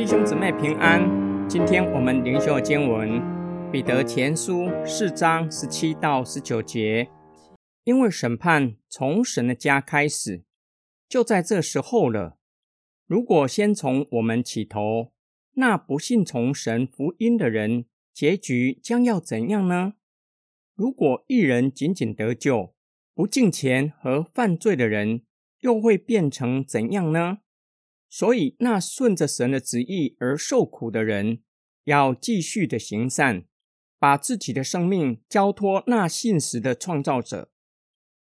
弟兄姊妹平安。今天我们灵修经文《彼得前书》四章十七到十九节。因为审判从神的家开始，就在这时候了。如果先从我们起头，那不信从神福音的人，结局将要怎样呢？如果一人仅仅得救，不敬钱和犯罪的人，又会变成怎样呢？所以，那顺着神的旨意而受苦的人，要继续的行善，把自己的生命交托那信实的创造者。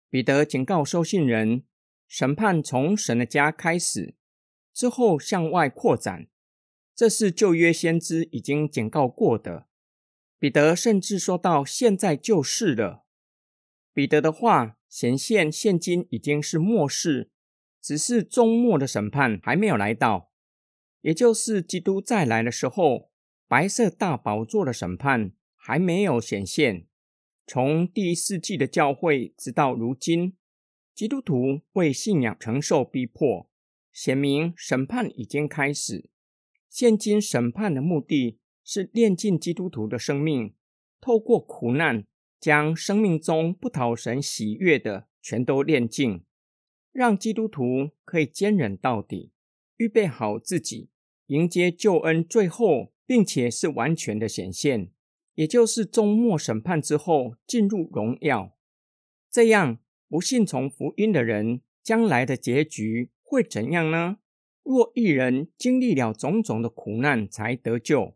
彼得警告收信人：审判从神的家开始，之后向外扩展，这是旧约先知已经警告过的。彼得甚至说到现在就是了。彼得的话显现，现今已经是末世。只是终末的审判还没有来到，也就是基督再来的时候，白色大宝座的审判还没有显现。从第一世纪的教会直到如今，基督徒为信仰承受逼迫，显明审判已经开始。现今审判的目的是炼尽基督徒的生命，透过苦难，将生命中不讨神喜悦的全都炼尽。让基督徒可以坚忍到底，预备好自己，迎接救恩最后，并且是完全的显现，也就是终末审判之后进入荣耀。这样不信从福音的人，将来的结局会怎样呢？若一人经历了种种的苦难才得救，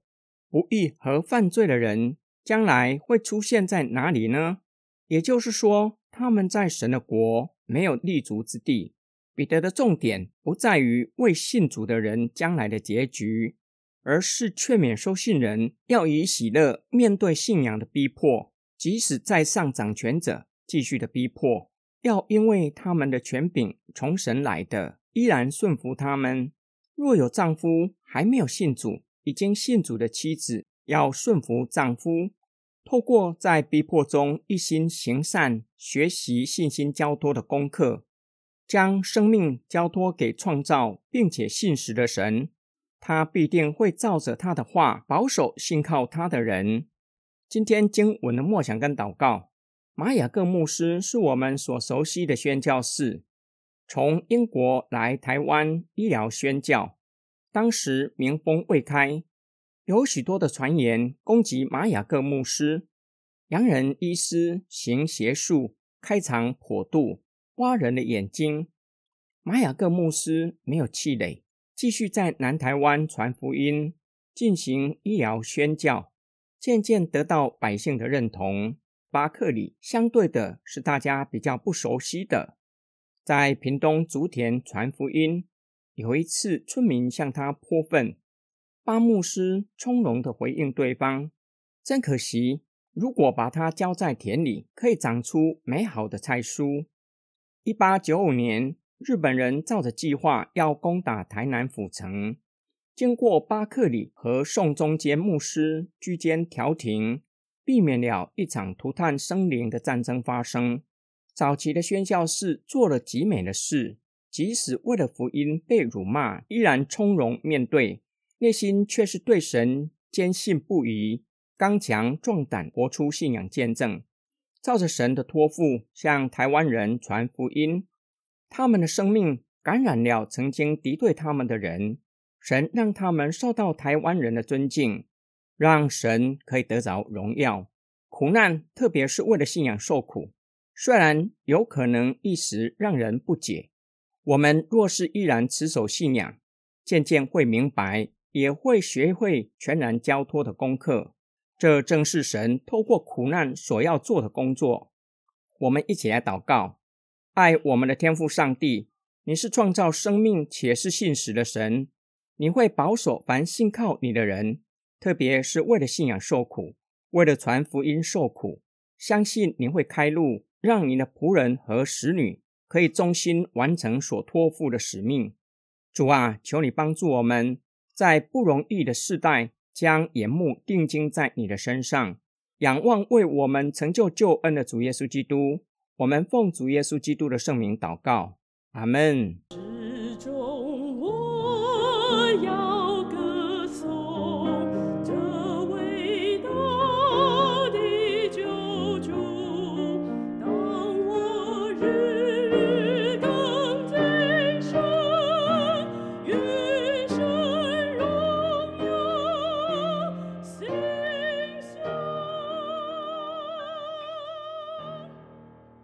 不义和犯罪的人将来会出现在哪里呢？也就是说，他们在神的国。没有立足之地。彼得的重点不在于为信主的人将来的结局，而是劝勉收信人要以喜乐面对信仰的逼迫，即使在上掌权者继续的逼迫，要因为他们的权柄从神来的，依然顺服他们。若有丈夫还没有信主，已经信主的妻子要顺服丈夫。透过在逼迫中一心行善、学习信心交托的功课，将生命交托给创造并且信实的神，他必定会照着他的话保守信靠他的人。今天经文的默想跟祷告，玛雅各牧师是我们所熟悉的宣教士，从英国来台湾医疗宣教，当时民风未开。有许多的传言攻击玛雅各牧师，洋人医师行邪术，开肠破肚，挖人的眼睛。玛雅各牧师没有气馁，继续在南台湾传福音，进行医疗宣教，渐渐得到百姓的认同。巴克里相对的是大家比较不熟悉的，在屏东竹田传福音。有一次，村民向他泼粪。巴牧师从容的回应对方：“真可惜，如果把它浇在田里，可以长出美好的菜蔬。”一八九五年，日本人照着计划要攻打台南府城，经过巴克里和宋中坚牧师居间调停，避免了一场涂炭生灵的战争发生。早期的宣教士做了极美的事，即使为了福音被辱骂，依然从容面对。内心却是对神坚信不疑、刚强壮胆，活出信仰见证，照着神的托付向台湾人传福音。他们的生命感染了曾经敌对他们的人，神让他们受到台湾人的尊敬，让神可以得着荣耀。苦难，特别是为了信仰受苦，虽然有可能一时让人不解，我们若是依然持守信仰，渐渐会明白。也会学会全然交托的功课，这正是神透过苦难所要做的工作。我们一起来祷告：爱我们的天父上帝，你是创造生命且是信实的神，你会保守凡信靠你的人，特别是为了信仰受苦，为了传福音受苦。相信你会开路，让你的仆人和使女可以忠心完成所托付的使命。主啊，求你帮助我们。在不容易的世代，将眼目定睛在你的身上，仰望为我们成就救恩的主耶稣基督。我们奉主耶稣基督的圣名祷告，阿门。